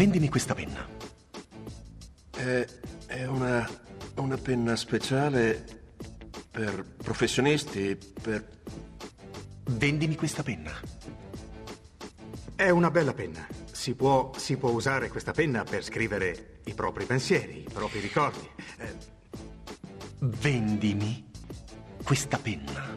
Vendimi questa penna. È, è una, una penna speciale per professionisti, per... Vendimi questa penna. È una bella penna. Si può, si può usare questa penna per scrivere i propri pensieri, i propri ricordi. Eh, Vendimi questa penna.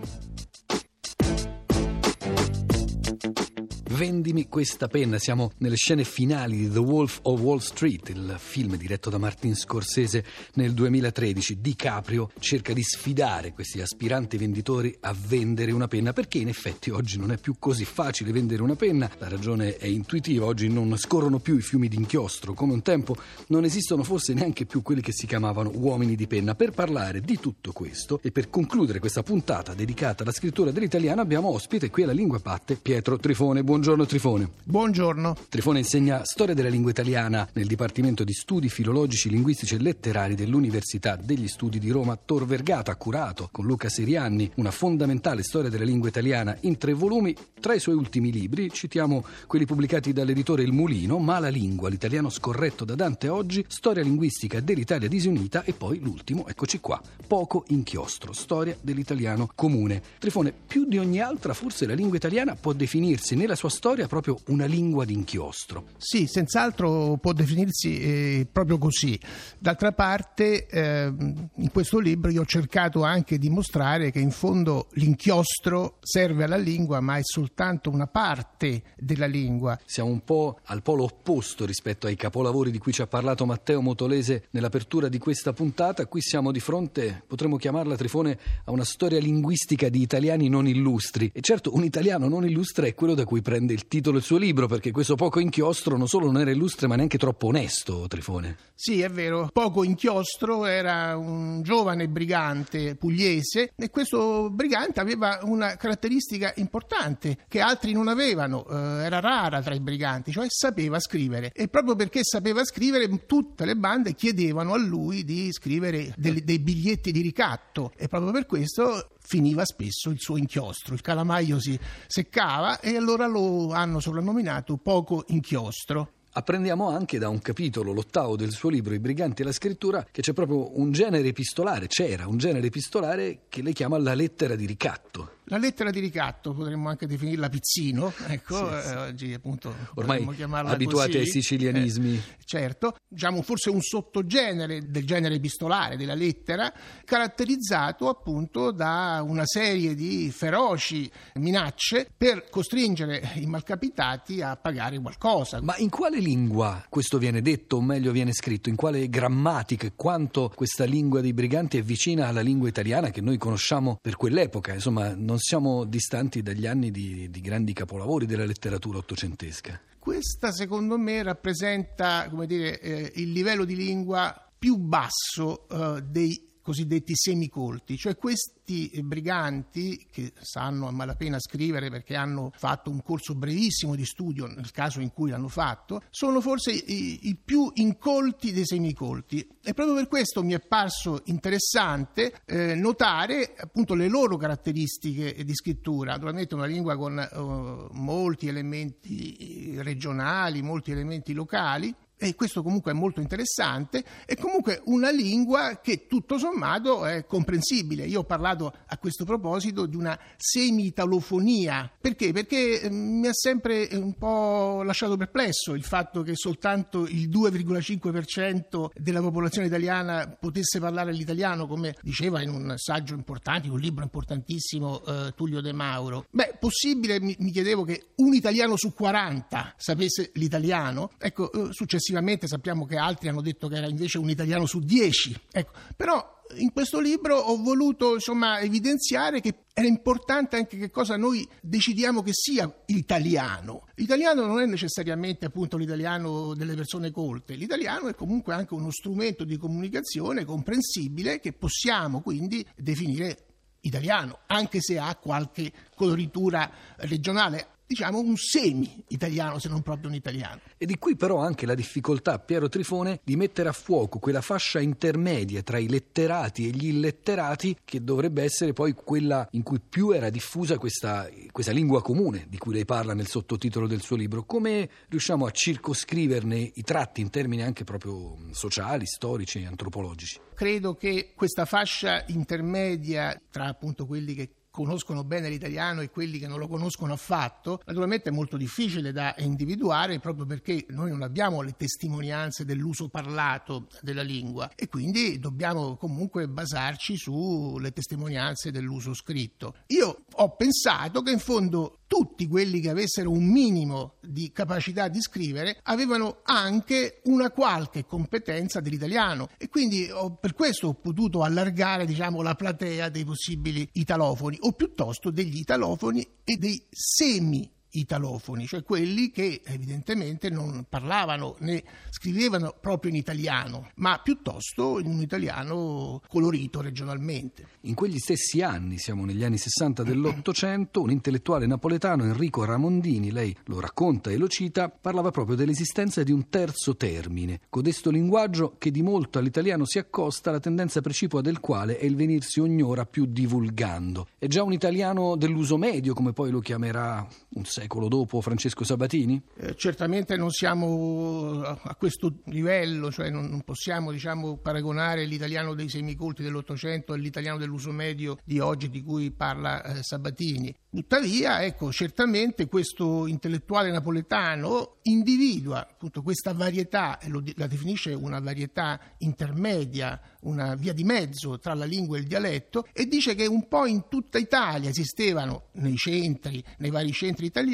Vendimi questa penna. Siamo nelle scene finali di The Wolf of Wall Street, il film diretto da Martin Scorsese nel 2013. DiCaprio cerca di sfidare questi aspiranti venditori a vendere una penna, perché in effetti oggi non è più così facile vendere una penna. La ragione è intuitiva, oggi non scorrono più i fiumi d'inchiostro, come un tempo non esistono forse neanche più quelli che si chiamavano uomini di penna. Per parlare di tutto questo e per concludere questa puntata dedicata alla scrittura dell'italiano abbiamo ospite qui alla Lingua Patte Pietro Trifone. Buongiorno Trifone. Buongiorno. Trifone insegna storia della lingua italiana nel Dipartimento di Studi Filologici, Linguistici e Letterari dell'Università degli Studi di Roma Tor Vergata, ha curato con Luca Serianni una fondamentale storia della lingua italiana in tre volumi. Tra i suoi ultimi libri citiamo quelli pubblicati dall'editore Il Mulino, Mala lingua, l'italiano scorretto da Dante oggi, storia linguistica dell'Italia disunita e poi l'ultimo, eccoci qua, Poco inchiostro, storia dell'italiano comune. Trifone, più di ogni altra forse la lingua italiana può definirsi nella sua storia proprio una lingua d'inchiostro. Sì, senz'altro può definirsi eh, proprio così. D'altra parte, eh, in questo libro io ho cercato anche di mostrare che in fondo l'inchiostro serve alla lingua, ma è soltanto una parte della lingua. Siamo un po' al polo opposto rispetto ai capolavori di cui ci ha parlato Matteo Motolese nell'apertura di questa puntata. Qui siamo di fronte, potremmo chiamarla Trifone, a una storia linguistica di italiani non illustri. E certo, un italiano non illustre è quello da cui prende il titolo il suo libro, perché questo poco inchiostro non solo non era illustre, ma neanche troppo onesto, Trifone. Sì, è vero. Poco inchiostro era un giovane brigante pugliese e questo brigante aveva una caratteristica importante che altri non avevano, eh, era rara tra i briganti, cioè sapeva scrivere. E proprio perché sapeva scrivere, tutte le bande chiedevano a lui di scrivere dei, dei biglietti di ricatto e proprio per questo finiva spesso il suo inchiostro, il calamaio si seccava e allora hanno soprannominato poco inchiostro. Apprendiamo anche da un capitolo, l'ottavo del suo libro I briganti e la scrittura, che c'è proprio un genere epistolare, c'era un genere epistolare che lei chiama la lettera di ricatto. La lettera di ricatto potremmo anche definirla pizzino, ecco, Sì, sì. eh, oggi appunto Ormai potremmo chiamarla abituati ai sicilianismi. Eh, certo, diciamo forse un sottogenere del genere epistolare della lettera, caratterizzato appunto da una serie di feroci minacce per costringere i malcapitati a pagare qualcosa. Ma in quale lingua questo viene detto, o meglio viene scritto? In quale grammatica? e Quanto questa lingua dei briganti è vicina alla lingua italiana che noi conosciamo per quell'epoca? Insomma, non siamo distanti dagli anni di, di grandi capolavori della letteratura ottocentesca. Questa secondo me rappresenta dire, eh, il livello di lingua più basso eh, dei cosiddetti semicolti, cioè questi briganti che sanno a malapena scrivere perché hanno fatto un corso brevissimo di studio nel caso in cui l'hanno fatto, sono forse i, i più incolti dei semicolti. E proprio per questo mi è parso interessante eh, notare appunto le loro caratteristiche di scrittura, naturalmente una lingua con eh, molti elementi regionali, molti elementi locali, e questo comunque è molto interessante, è comunque una lingua che tutto sommato è comprensibile. Io ho parlato a questo proposito di una semitalofonia. Perché? Perché eh, mi ha sempre un po' lasciato perplesso il fatto che soltanto il 2,5% della popolazione italiana potesse parlare l'italiano, come diceva in un saggio importante, un libro importantissimo eh, Tullio De Mauro. Beh, possibile, mi, mi chiedevo, che un italiano su 40 sapesse l'italiano? Ecco, eh, successivamente sappiamo che altri hanno detto che era invece un italiano su 10. Ecco, però in questo libro ho voluto insomma evidenziare che era importante anche che cosa noi decidiamo che sia italiano. L'italiano non è necessariamente appunto l'italiano delle persone colte, l'italiano è comunque anche uno strumento di comunicazione comprensibile che possiamo quindi definire italiano, anche se ha qualche coloritura regionale. Diciamo un semi-italiano, se non proprio un italiano. E di qui però anche la difficoltà, Piero Trifone, di mettere a fuoco quella fascia intermedia tra i letterati e gli illetterati che dovrebbe essere poi quella in cui più era diffusa questa, questa lingua comune di cui lei parla nel sottotitolo del suo libro. Come riusciamo a circoscriverne i tratti in termini anche proprio sociali, storici e antropologici? Credo che questa fascia intermedia tra appunto quelli che conoscono bene l'italiano e quelli che non lo conoscono affatto, naturalmente è molto difficile da individuare proprio perché noi non abbiamo le testimonianze dell'uso parlato della lingua e quindi dobbiamo comunque basarci sulle testimonianze dell'uso scritto. Io ho pensato che in fondo tutti quelli che avessero un minimo di capacità di scrivere avevano anche una qualche competenza dell'italiano. E quindi ho, per questo ho potuto allargare diciamo, la platea dei possibili italofoni o piuttosto degli italofoni e dei semi italofoni, cioè quelli che evidentemente non parlavano né scrivevano proprio in italiano, ma piuttosto in un italiano colorito regionalmente. In quegli stessi anni, siamo negli anni 60 dell'Ottocento, un intellettuale napoletano, Enrico Ramondini, lei lo racconta e lo cita, parlava proprio dell'esistenza di un terzo termine, codesto linguaggio che di molto all'italiano si accosta alla tendenza precipua del quale è il venirsi ogni ora più divulgando. È già un italiano dell'uso medio, come poi lo chiamerà un secolo secolo dopo Francesco Sabatini? Eh, certamente non siamo a questo livello, cioè non, non possiamo diciamo, paragonare l'italiano dei semicolti dell'Ottocento all'italiano dell'uso medio di oggi di cui parla eh, Sabatini. Tuttavia, ecco, certamente questo intellettuale napoletano individua appunto questa varietà, e la definisce una varietà intermedia, una via di mezzo tra la lingua e il dialetto, e dice che un po' in tutta Italia esistevano nei centri, nei vari centri italiani,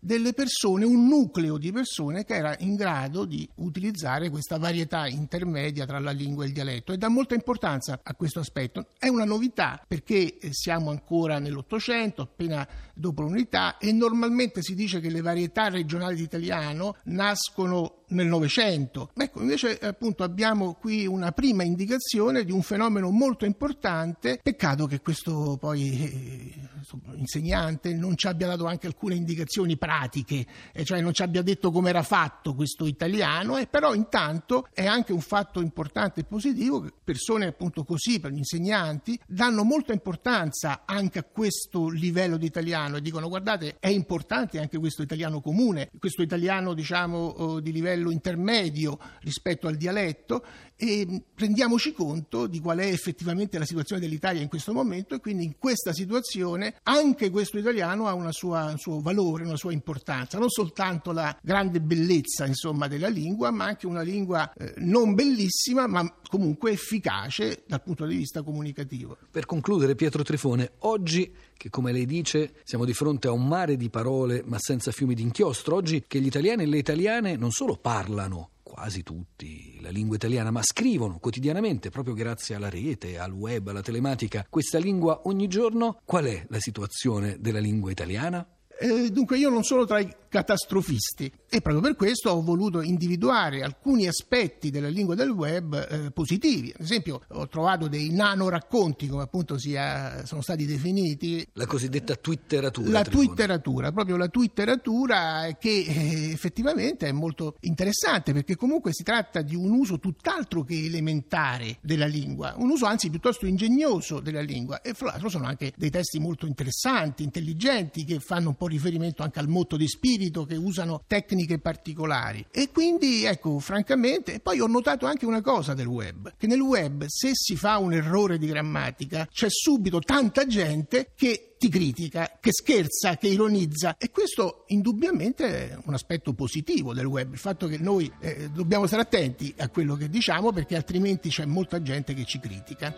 delle persone, un nucleo di persone che era in grado di utilizzare questa varietà intermedia tra la lingua e il dialetto. E dà molta importanza a questo aspetto. È una novità perché eh, siamo ancora nell'Ottocento, appena dopo l'unità e normalmente si dice che le varietà regionali d'italiano nascono nel Novecento. Ecco, invece appunto abbiamo qui una prima indicazione di un fenomeno molto importante. Peccato che questo poi eh, insegnante non ci abbia dato anche alcune indicazioni pratiche, eh, cioè non ci abbia detto come era fatto questo italiano, e però intanto è anche un fatto importante e positivo che persone appunto così, per gli insegnanti, danno molta importanza anche a questo livello di italiano e dicono guardate è importante anche questo italiano comune, questo italiano diciamo oh, di livello intermedio rispetto al dialetto e rendiamoci conto di qual è effettivamente la situazione dell'Italia in questo momento e quindi in questa situazione anche questo italiano ha sua, un suo valore, una sua importanza, non soltanto la grande bellezza insomma, della lingua, ma anche una lingua eh, non bellissima, ma comunque efficace dal punto di vista comunicativo. Per concludere, Pietro Trifone, oggi che come lei dice siamo di fronte a un mare di parole ma senza fiumi d'inchiostro, oggi che gli italiani e le italiane non solo parlano, quasi tutti la lingua italiana, ma scrivono quotidianamente, proprio grazie alla rete, al web, alla telematica, questa lingua ogni giorno. Qual è la situazione della lingua italiana? Eh, dunque io non sono tra i catastrofisti e proprio per questo ho voluto individuare alcuni aspetti della lingua del web eh, positivi. Ad esempio ho trovato dei nanoracconti, come appunto sia, sono stati definiti. La cosiddetta twitteratura. La twitteratura, proprio la twitteratura che eh, effettivamente è molto interessante perché comunque si tratta di un uso tutt'altro che elementare della lingua, un uso anzi piuttosto ingegnoso della lingua e fra l'altro sono anche dei testi molto interessanti, intelligenti che fanno un po' riferimento anche al motto di spirito, che usano tecniche particolari. E quindi, ecco, francamente, poi ho notato anche una cosa del web, che nel web se si fa un errore di grammatica c'è subito tanta gente che ti critica, che scherza, che ironizza e questo indubbiamente è un aspetto positivo del web, il fatto che noi eh, dobbiamo stare attenti a quello che diciamo perché altrimenti c'è molta gente che ci critica.